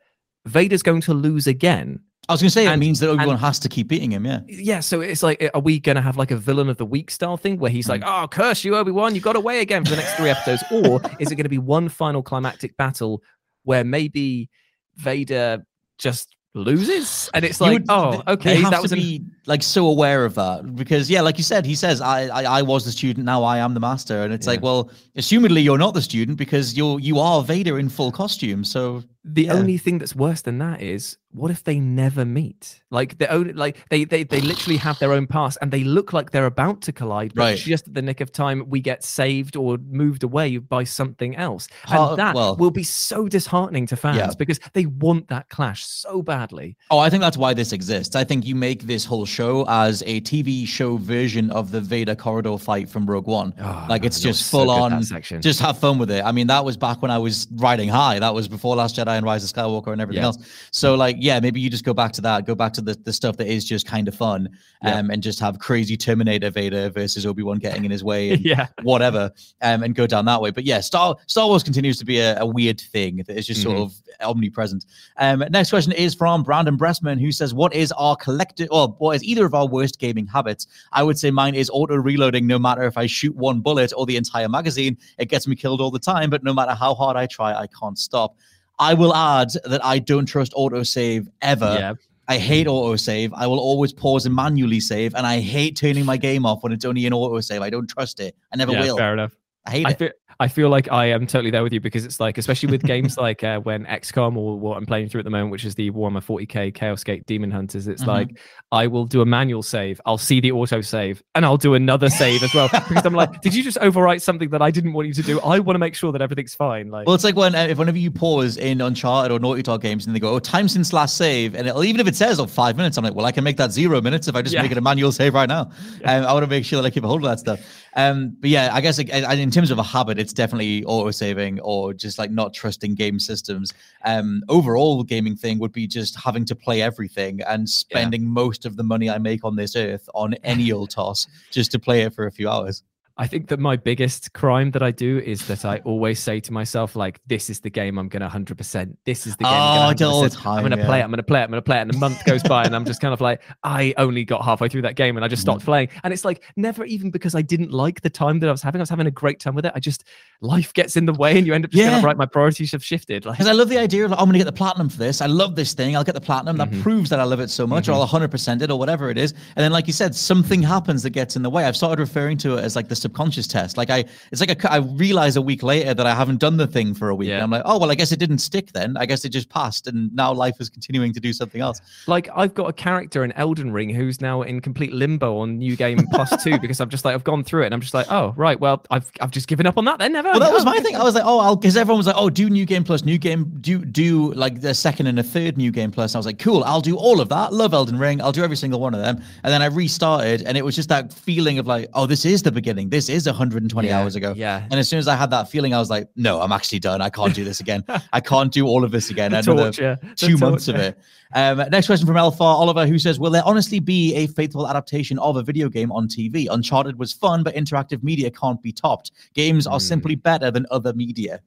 B: Vader's going to lose again.
A: I was gonna say it means that Obi Wan has to keep beating him. Yeah.
B: Yeah, so it's like, are we going to have like a villain of the week style thing where he's like,
A: Mm.
B: oh, curse you, Obi Wan, you got away again for the next three episodes? *laughs* Or is it going to be one final climactic battle where maybe Vader just loses? And it's like,
A: would-
B: oh, okay, that
A: to
B: was an-
A: be like so aware of that because yeah, like you said, he says, I, I I was the student, now I am the master, and it's like, well, assumedly you're not the student because you're you are Vader in full costume. So
B: The
A: Yeah.
B: only thing that's worse than that is what if they never meet? Like the only like they they they literally have their own past and they look like they're about to collide, but
A: Right.
B: just at the nick of time we get saved or moved away by something else. And that
A: well-
B: will be so disheartening to fans
A: Yeah.
B: because they want that clash so badly.
A: Oh, I think that's why this exists. I think you make this whole show as a TV show version of the Vader corridor fight from Rogue One.
B: Oh,
A: like it's
B: man, it was
A: just
B: so
A: full on.
B: section.
A: Just have fun with it. I mean, that was back when I was riding high. That was before Last Jedi and Rise of Skywalker and everything
B: Yeah.
A: else. So like, yeah, maybe you just go back to that. Go back to the, the stuff that is just kind of fun,
B: Yeah.
A: um, and just have crazy Terminator Vader versus Obi Wan getting in his way. And, *laughs*
B: yeah.
A: whatever um, and go down that way. But yeah, Star Star Wars continues to be a, a weird thing that is just sort
B: Mhm.
A: of omnipresent. Um, next question is from Brandon Bressman, who says, "What is our collective, or what is either of our worst gaming habits?" I would say mine is auto reloading. No matter if I shoot one bullet or the entire magazine, it gets me killed all the time. But no matter how hard I try, I can't stop. I will add that I don't trust autosave ever.
B: yeah.
A: I hate autosave. I will always pause and manually save, and I hate turning my game off when it's only in autosave. I don't trust it. I never
B: yeah,
A: will.
B: fair enough.
A: I hate
B: I
A: it.
B: feel I feel like I am totally there with you because it's like, especially with *laughs* games like uh, when XCOM or what I'm playing through at the moment, which is the Warhammer 40k Chaos Gate Demon Hunters. It's
A: Mhm.
B: like I will do a manual save, I'll see the auto save, and I'll do another save as well *laughs* because I'm like, did you just overwrite something that I didn't want you to do? I want to make sure that everything's fine. Like,
A: Well, it's like when uh, if whenever you pause in Uncharted or Naughty Dog games and they go, "Oh, time since last save," and even if it says oh five minutes, I'm like, well, I can make that zero minutes if I just
B: Yeah.
A: make it a manual save right now. Um, I want to make sure that I keep a hold of that stuff. Um, but yeah, I guess like, in terms of a habit, it's definitely auto saving or just like not trusting game systems. Um, overall, gaming thing would be just having to play everything and spending most of the money I make on this earth on any old *laughs* toss just to play it for a few hours.
B: I think that my biggest crime that I do is that I always say to myself, like, this is the game I'm going to 100%. This is the game
A: Oh,
B: I'm
A: do it all
B: going
A: the
B: to I'm going to play it. I'm going to play it. I'm going to play it. And a month goes by and I'm just kind of like, I only got halfway through that game and I just
A: Mm.
B: stopped playing. And it's like, never even because I didn't like the time that I was having. I was having a great time with it. I just, life gets in the way and you end up just kind of,
A: Yeah.
B: right, my priorities have shifted. Like,
A: Because I love the idea of like, I'm going to get the platinum for this. I love this thing. I'll get the platinum. That
B: Mhm.
A: proves that I love it so much, or I'll 100% it, or whatever it is. And then, like you said, something happens that gets in the way. I've started referring to it as like the subconscious test. Like I, it's like a, I realize a week later that I haven't done the thing for a week.
B: Yeah.
A: And I'm like, oh well, I guess it didn't stick then. I guess it just passed, and now life is continuing to do something else.
B: like I've got a character in Elden Ring who's now in complete limbo on New Game Plus Two *laughs* because I'm just like I've gone through it and I'm just like, oh right, well I've I've just given up on that then. Never.
A: Well, that was my thing. I was like, oh, I'll because everyone was like, oh, do new game plus, new game, do do like the second and a third new game plus. And I was like, cool, I'll do all of that. Love Elden Ring. I'll do every single one of them. And then I restarted, and it was just that feeling of like, oh, this is the beginning. This is 120
B: Yeah,
A: hours ago.
B: yeah.
A: And as soon as I had that feeling, I was like, no, I'm actually done. I can't do this again. *laughs* I can't do all of this again.
B: The
A: Another
B: torture, the
A: two months of it. Um, next question from Alpha Oliver, who says, "Will there honestly be a faithful adaptation of a video game on TV? Uncharted was fun, but interactive media can't be topped. Games are
B: Hmm.
A: simply better than other media."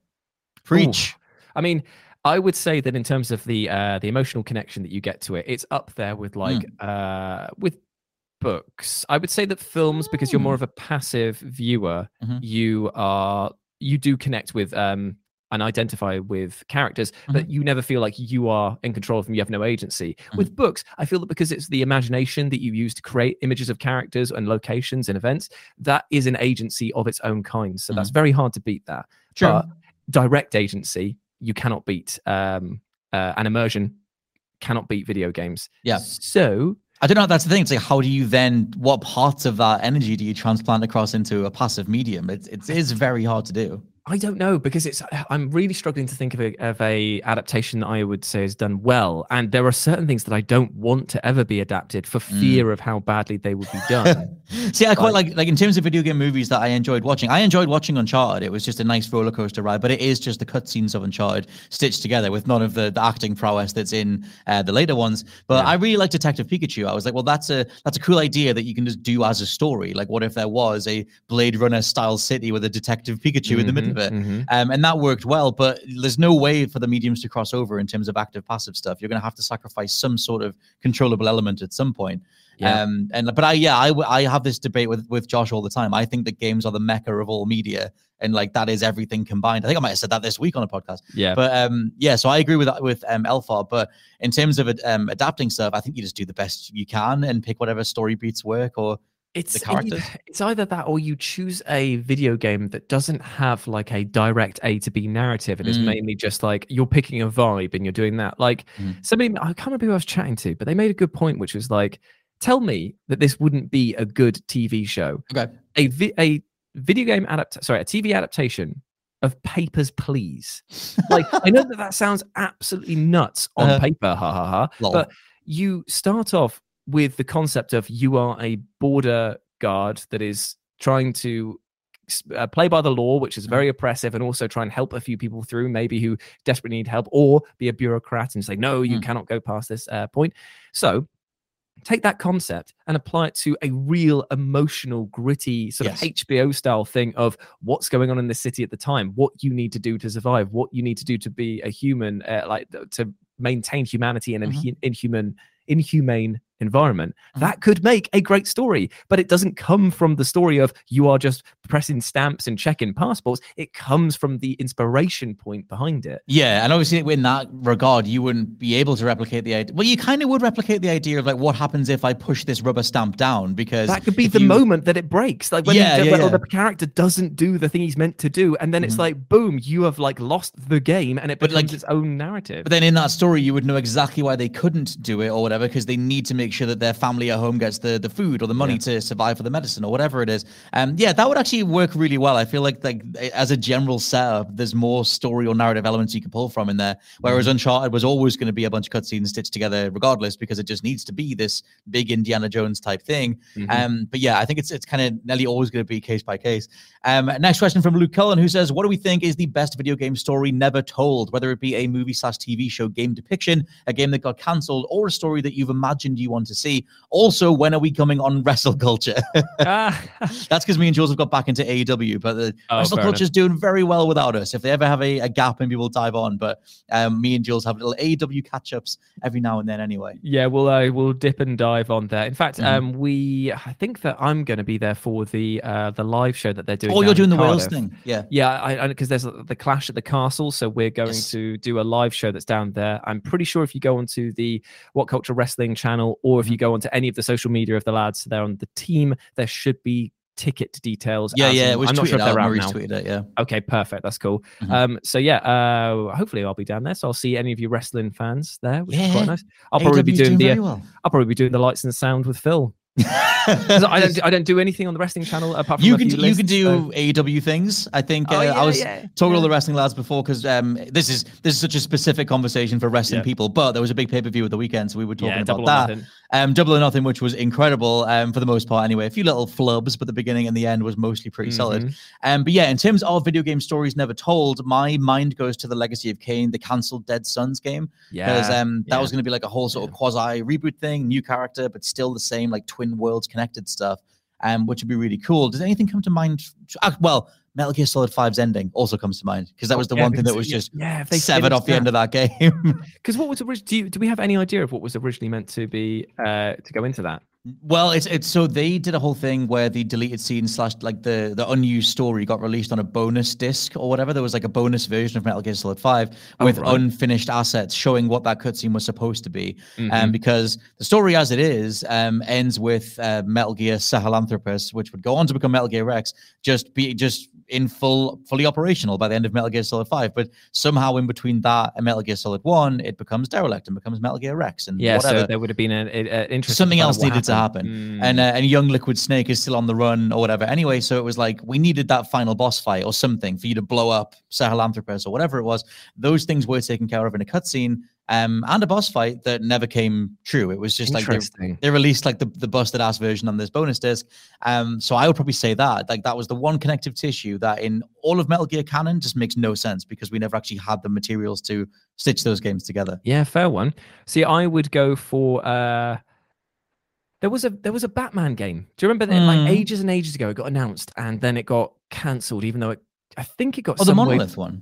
A: Preach.
B: I mean, I would say that in terms of the uh, the emotional connection that you get to it, it's up there with like uh, with books. I would say that films, because you're more of a passive viewer,
A: Mhm.
B: you are you do connect with um, and identify with characters, but you never feel like you are in control of them. You have no agency. With books, I feel that because it's the imagination that you use to create images of characters and locations and events, that is an agency of its own kind. So that's very hard to beat that.
A: Sure.
B: But direct agency, you cannot beat. Um, uh, and immersion cannot beat video games.
A: Yeah.
B: So
A: I don't know. That's the thing. It's like, how do you then? What parts of that energy do you transplant across into a passive medium? It's it is very hard to do.
B: I don't know because it's I'm really struggling to think of a of a adaptation that I would say is done well, and there are certain things that I don't want to ever be adapted for
A: Mm.
B: fear of how badly they would be done. *laughs*
A: See, I quite like like in terms of video game movies that I enjoyed watching. I enjoyed watching Uncharted. It was just a nice roller coaster ride, but it is just the cutscenes of Uncharted stitched together with none of the, the acting prowess that's in uh, the later ones. But I really like Detective Pikachu. I was like, well, that's a that's a cool idea that you can just do as a story. Like, what if there was a Blade Runner style city with a Detective Pikachu in the middle of it?
B: mhm.
A: Um, and that worked well, but there's no way for the mediums to cross over in terms of active passive stuff. You're going to have to sacrifice some sort of controllable element at some point.
B: Yeah.
A: Um, and but I yeah I, I have this debate with with Josh all the time. I think that games are the mecca of all media, and like that is everything combined. I think I might have said that this week on a podcast.
B: Yeah.
A: But um, yeah, so I agree with with um, Elfar. But in terms of um, adapting stuff, I think you just do the best you can and pick whatever story beats work. Or
B: it's
A: the characters. *laughs*
B: It's either that or you choose a video game that doesn't have like a direct A to B narrative. It is
A: Mm.
B: mainly just like you're picking a vibe and you're doing that. Like
A: Mm.
B: somebody, I can't remember who I was chatting to, but they made a good point, which was like, tell me that this wouldn't be a good TV show.
A: okay,
B: A vi- a video game adapt, sorry, a TV adaptation of Papers, Please. Like I know that that sounds absolutely nuts on
A: Uh-huh.
B: paper, ha ha ha.
A: Lol.
B: But you start off with the concept of you are a border guard that is trying to uh, play by the law, which is very oppressive, and also try and help a few people through, maybe who desperately need help, or be a bureaucrat and say, no, you
A: Mm.
B: cannot go past this uh, point. So take that concept and apply it to a real emotional, gritty, sort
A: Yes.
B: of HBO style thing of what's going on in the city at the time, what you need to do to survive, what you need to do to be a human, uh, like to maintain humanity in an
A: Mhm.
B: inhu- inhuman, inhumane environment.
A: Mhm.
B: That could make a great story, but it doesn't come from the story of you are just pressing stamps and checking passports. It comes from the inspiration point behind it.
A: Yeah, and obviously in that regard, you wouldn't be able to replicate the idea. Well, you kind of would replicate the idea of like what happens if I push this rubber stamp down because
B: That could be the
A: you-
B: moment that it breaks. Like when
A: Yeah,
B: the,
A: yeah,
B: when
A: yeah.
B: the character doesn't do the thing he's meant to do, and then it's
A: Mhm.
B: like, boom, you have like lost the game, and it
A: But, like-
B: its own narrative.
A: But then in that story, you would know exactly why they couldn't do it or whatever because they need to make sure that their family at home gets the the food or the money to survive for the medicine or whatever it is. Um, yeah, that would actually work really well. I feel like like as a general setup, there's more story or narrative elements you can pull from in there. Whereas Uncharted was always going to be a bunch of cutscenes stitched together, regardless, because it just needs to be this big Indiana Jones type thing.
B: Mhm.
A: Um, but yeah, I think it's it's kind of nearly always going to be case by case. Um, next question from Luke Cullen, who says, "What do we think is the best video game story never told? Whether it be a movie slash TV show game depiction, a game that got cancelled, or a story that you've imagined you want to see. Also, when are we coming on wrestle culture? *laughs*
B: Ah,
A: That's because me and Jules have got back into AEW, but the
B: Oh,
A: wrestle culture is doing very well without us. If they ever have a, a gap, maybe we'll dive on. But um, me and Jules have little AEW catch ups every now and then, anyway.
B: yeah, we'll uh, we'll dip and dive on there. In fact,
A: Mhm.
B: um, we I think that I'm going to be there for the uh the live show that they're doing.
A: Oh, you're doing the Wales thing, yeah.
B: Yeah, because there's the clash at the castle, so we're going
A: Yes.
B: to do a live show that's down there. I'm pretty sure if you go onto the What Culture Wrestling channel, or
A: Mm-hmm.
B: if you go onto any of the social media of the lads, they're on the team. There should be ticket details.
A: Yeah, yeah,
B: in-
A: it was
B: I'm not sure if they're
A: out.
B: out now.
A: it, yeah.
B: Okay, perfect. That's cool.
A: Mhm.
B: Um, so yeah, uh, hopefully I'll be down there. So I'll see any of you wrestling fans there, which is
A: Yeah.
B: quite nice. I'll probably be
A: 's
B: doing the.
A: well.
B: I'll probably be doing the lights and sound with Phil. *laughs* I don't. I don't do anything on the wrestling channel apart from
A: you can you can do
B: so-
A: AEW things. I think
B: Oh,
A: uh,
B: yeah,
A: I was
B: yeah,
A: talking to all the wrestling lads before because um, this is this is such a specific conversation for wrestling people. But there was a big pay per view at the weekend, so we were talking about that.
B: nothing.
A: Um, Double or Nothing, which was incredible um, for the most part, anyway. A few little flubs, but the beginning and the end was mostly pretty solid.
B: Mhm.
A: Um, but yeah, in terms of video game stories never told, my mind goes to the Legacy of Kain, the cancelled Dead Sons game,
B: Yeah.
A: because um, that
B: yeah.
A: was going to be like a whole sort of quasi reboot thing, new character, but still the same like twin worlds connected stuff, um, which would be really cool. Does anything come to mind? Uh, well, Metal Gear Solid 5's ending also comes to mind because that was the
B: Oh, Yeah,
A: one thing that was just
B: yeah,
A: severed off the end of that game. *laughs*
B: Because what was orig- do, you, do we have any idea of what was originally meant to be uh, to go into that?
A: Well, it's it's so they did a whole thing where the deleted scene slash like the the unused story got released on a bonus disc or whatever. There was like a bonus version of Metal Gear Solid Five
B: Oh,
A: with
B: right.
A: unfinished assets showing what that cutscene was supposed to be.
B: Mhm.
A: Um, because the story as it is um ends with uh, Metal Gear Sahelanthropus, which would go on to become Metal Gear Rex, just be just in full fully operational by the end of Metal Gear Solid Five. But somehow in between that and Metal Gear Solid One, it becomes derelict and becomes Metal Gear Rex and
B: Yeah,
A: whatever.
B: so there would have been an interesting
A: something else needed to happen.
B: Mm.
A: and uh, and young liquid snake is still on the run or whatever. Anyway so it was like we needed that final boss fight or something for you to blow up sahelanthropus or whatever it was. Those things were taken care of in a cutscene um and a boss fight that never came true it was just like they, they released like the, the busted ass version on this bonus disc um so i would probably say that like that was the one connective tissue that in all of metal gear canon just makes no sense because we never actually had the materials to stitch those games together
B: Yeah, fair one. See, I would go for uh there was a there was a Batman game. Do you remember that like
A: Mm.
B: ages and ages ago it got announced and then it got cancelled, even though it I think it got
A: oh the
B: way-
A: monolith one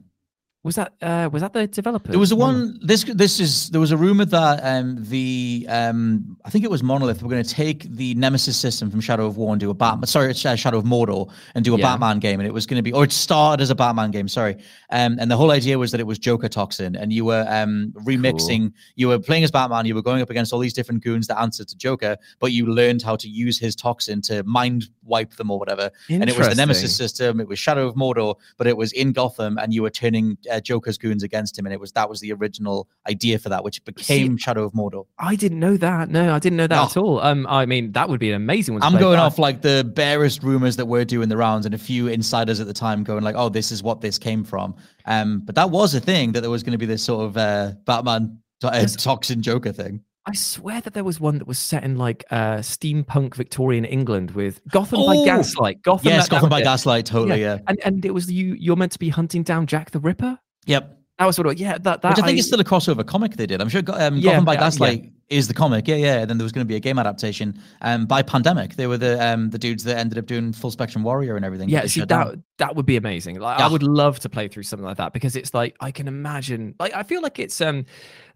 B: Was that uh was that the developer?
A: There was a one. This this is there was a rumor that um the um I think it was Monolith were going to take the Nemesis system from Shadow of War and do a Batman. Sorry, it's uh, Shadow of Mordor and do a
B: Yeah.
A: Batman game, and it was going to be or it started as a Batman game. Sorry, um and the whole idea was that it was Joker Toxin, and you were um remixing. You were playing as Batman. You were going up against all these different goons that answered to Joker, but you learned how to use his toxin to mind wipe them or whatever. And it was the Nemesis system. It was Shadow of Mordor, but it was in Gotham, and you were turning uh, Joker's goons against him, and it was that was the original idea for that, which became Shadow of Mordor.
B: I didn't know that. No, I didn't know that at all. Um, I mean, that would be an amazing one. to
A: I'm going off like the barest rumors that were doing the rounds, and a few insiders at the time going like, "Oh, this is what this came from." Um, but that was a thing that there was going to be this sort of uh, Batman to- uh, toxin Joker thing.
B: I swear that there was one that was set in like uh, steampunk Victorian England with Gotham by
A: Oh!
B: Gaslight. Gotham,
A: yes, Gotham by. Gaslight, totally. Yeah.
B: And and it was you. You're meant to be hunting down Jack the Ripper.
A: Yep.
B: That was sort of yeah. That that
A: Which I think is still a crossover comic they did. I'm sure um,
B: Yeah,
A: Gotham by
B: yeah, yeah.
A: Gaslight is the comic. Yeah, yeah. And then there was going to be a game adaptation um, by Pandemic. They were the um, the dudes that ended up doing Full Spectrum Warrior and everything.
B: Yeah, see that
A: down.
B: that would be amazing. Like
A: Yeah.
B: I would love to play through something like that because it's like I can imagine. Like I feel like it's um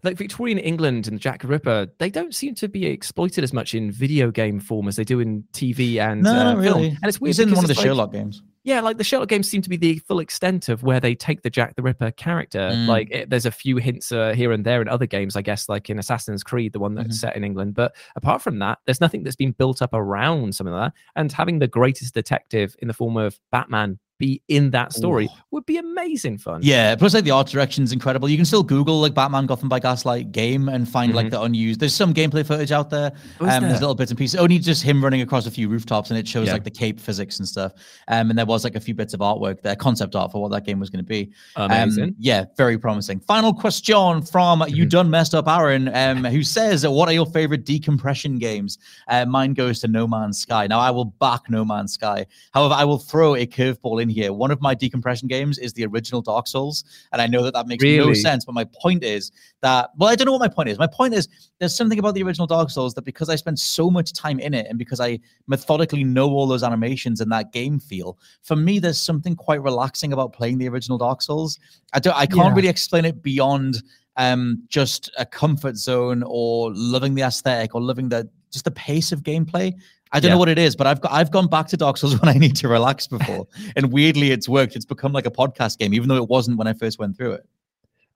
B: like Victorian England and Jack Ripper. They don't seem to be exploited as much in video game form as they do in TV and
A: No,
B: uh,
A: not
B: film.
A: really.
B: And it's weird.
A: He's in one of the
B: it's like-
A: Sherlock games.
B: Yeah, like the Sherlock games seem to be the full extent of where they take the Jack the Ripper character.
A: Mm.
B: Like it, there's a few hints uh, here and there in other games, I guess, like in Assassin's Creed, the one that's
A: Mhm.
B: set in England. But apart from that, there's nothing that's been built up around some of that. And having the greatest detective in the form of Batman be in that story
A: Ooh.
B: would be amazing fun.
A: Yeah, plus like the art direction's incredible. You can still Google like Batman Gotham by Gaslight game and find like the unused. There's some gameplay footage out there.
B: Oh, is
A: um, there's little bits and pieces. Only just him running across a few rooftops, and it shows
B: Yeah.
A: like the cape physics and stuff. Um, and there was like a few bits of artwork there, concept art for what that game was going to be. Um,
B: Amazing.
A: yeah, very promising. Final question from you done messed up Aaron, um, who says, "What are your favorite decompression games?" Uh, mine goes to No Man's Sky. Now I will back No Man's Sky. However, I will throw a curveball in here. One of my decompression games is the original Dark Souls, and I know that that makes no sense. But my point is that well, I don't know what my point is. My point is there's something about the original Dark Souls that because I spent so much time in it, and because I methodically know all those animations and that game feel, for me, there's something quite relaxing about playing the original Dark Souls. I don't. I can't
B: Yeah.
A: really explain it beyond um just a comfort zone or loving the aesthetic or loving the just the pace of gameplay. I don't
B: Yeah.
A: know what it is, but I've got I've gone back to Dark Souls *laughs* when I need to relax *laughs* before, and weirdly, it's worked. It's become like a podcast game, even though it wasn't when I first went through it.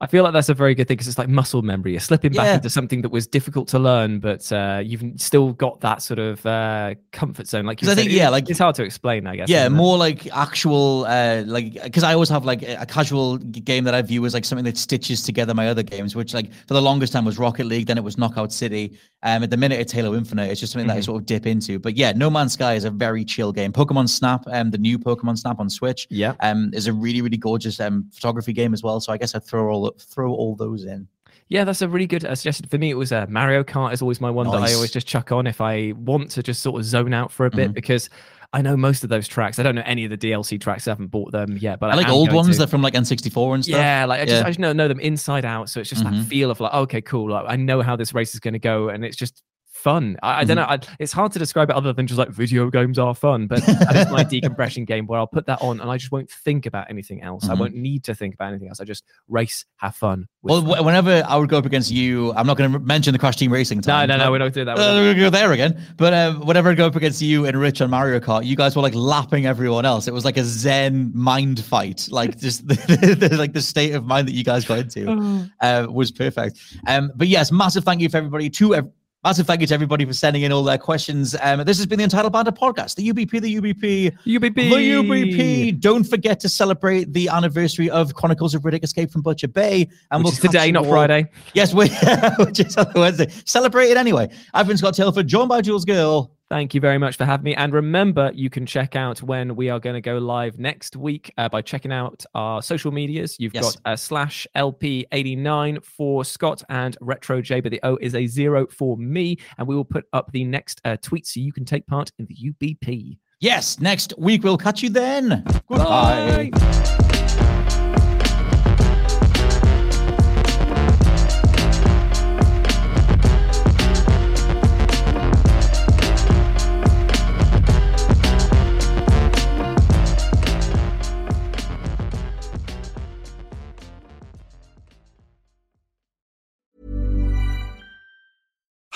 B: I feel like that's a very good thing because it's like muscle memory. You're slipping back
A: Yeah.
B: into something that was difficult to learn, but uh, you've still got that sort of uh, comfort zone. Like you
A: I think, yeah, like-
B: it's hard to explain. I guess.
A: yeah
B: isn't it?
A: more like actual uh like because i always have like a casual game that i view as like something that stitches together my other games which like for the longest time was rocket league then it was knockout city um at the minute it's halo infinite it's just something that i
B: Mhm.
A: sort of dip into but yeah no man's sky is a very chill game pokemon snap um the new pokemon snap on switch
B: Yeah.
A: um is a really really gorgeous um photography game as well so i guess I'd throw all throw all those in
B: Yeah, that's a really good uh, suggestion. For me, it was uh, Mario Kart is always my one that I always just chuck on if I want to just sort of zone out for a bit
A: Mhm.
B: because I know most of those tracks. I don't know any of the DLC tracks. I haven't bought them yet, but
A: I like
B: am
A: old ones
B: to.
A: that from like N64 and stuff.
B: Yeah, like I just,
A: Yeah.
B: I just know, know them inside out. So it's just
A: Mhm.
B: that feel of like, okay, cool. Like I know how this race is going to go, and it's just fun. I, I don't know.
A: Mm-hmm.
B: I, it's hard to describe it other than just like video games are fun. But that is my *laughs* decompression game where I'll put that on and I just won't think about anything else. I
A: Mhm.
B: won't need to think about anything else. I just race, have fun.
A: Well,
B: fun.
A: whenever I would go up against you, I'm not going to mention the Crash Team Racing
B: no,
A: time.
B: no, no,
A: but-
B: we're not doing that.
A: Uh, gonna go there again. But um, whenever I go up against you and Rich on Mario Kart, you guys were like lapping everyone else. It was like a Zen mind fight. Like *laughs* just *laughs* the, the- like the state of mind that you guys got into uh, was perfect. Um, but yes, massive thank you for everybody to ev- massive thank you to everybody for sending in all their questions. Um, this has been the Untitled Banter podcast. The UBP, the UBP,
B: UBP.
A: the UBP. Don't forget to celebrate the anniversary of Chronicles of Riddick Escape from Butcher Bay. And
B: Which
A: we'll
B: today, not
A: all-
B: Friday.
A: Yes, we *laughs* which is on Wednesday. Celebrate it anyway. I've been Scott Tilford, joined by Jules Gill.
B: Thank you very much for having me. And remember, you can check out when we are going to go live next week uh, by checking out our social medias. You've
A: Yes.
B: got uh, slash LP89 for Scott and Retro J, but the O is a zero for me. And we will put up the next uh, tweet so you can take part in the UBP.
A: Yes, next week we'll catch you then. Goodbye.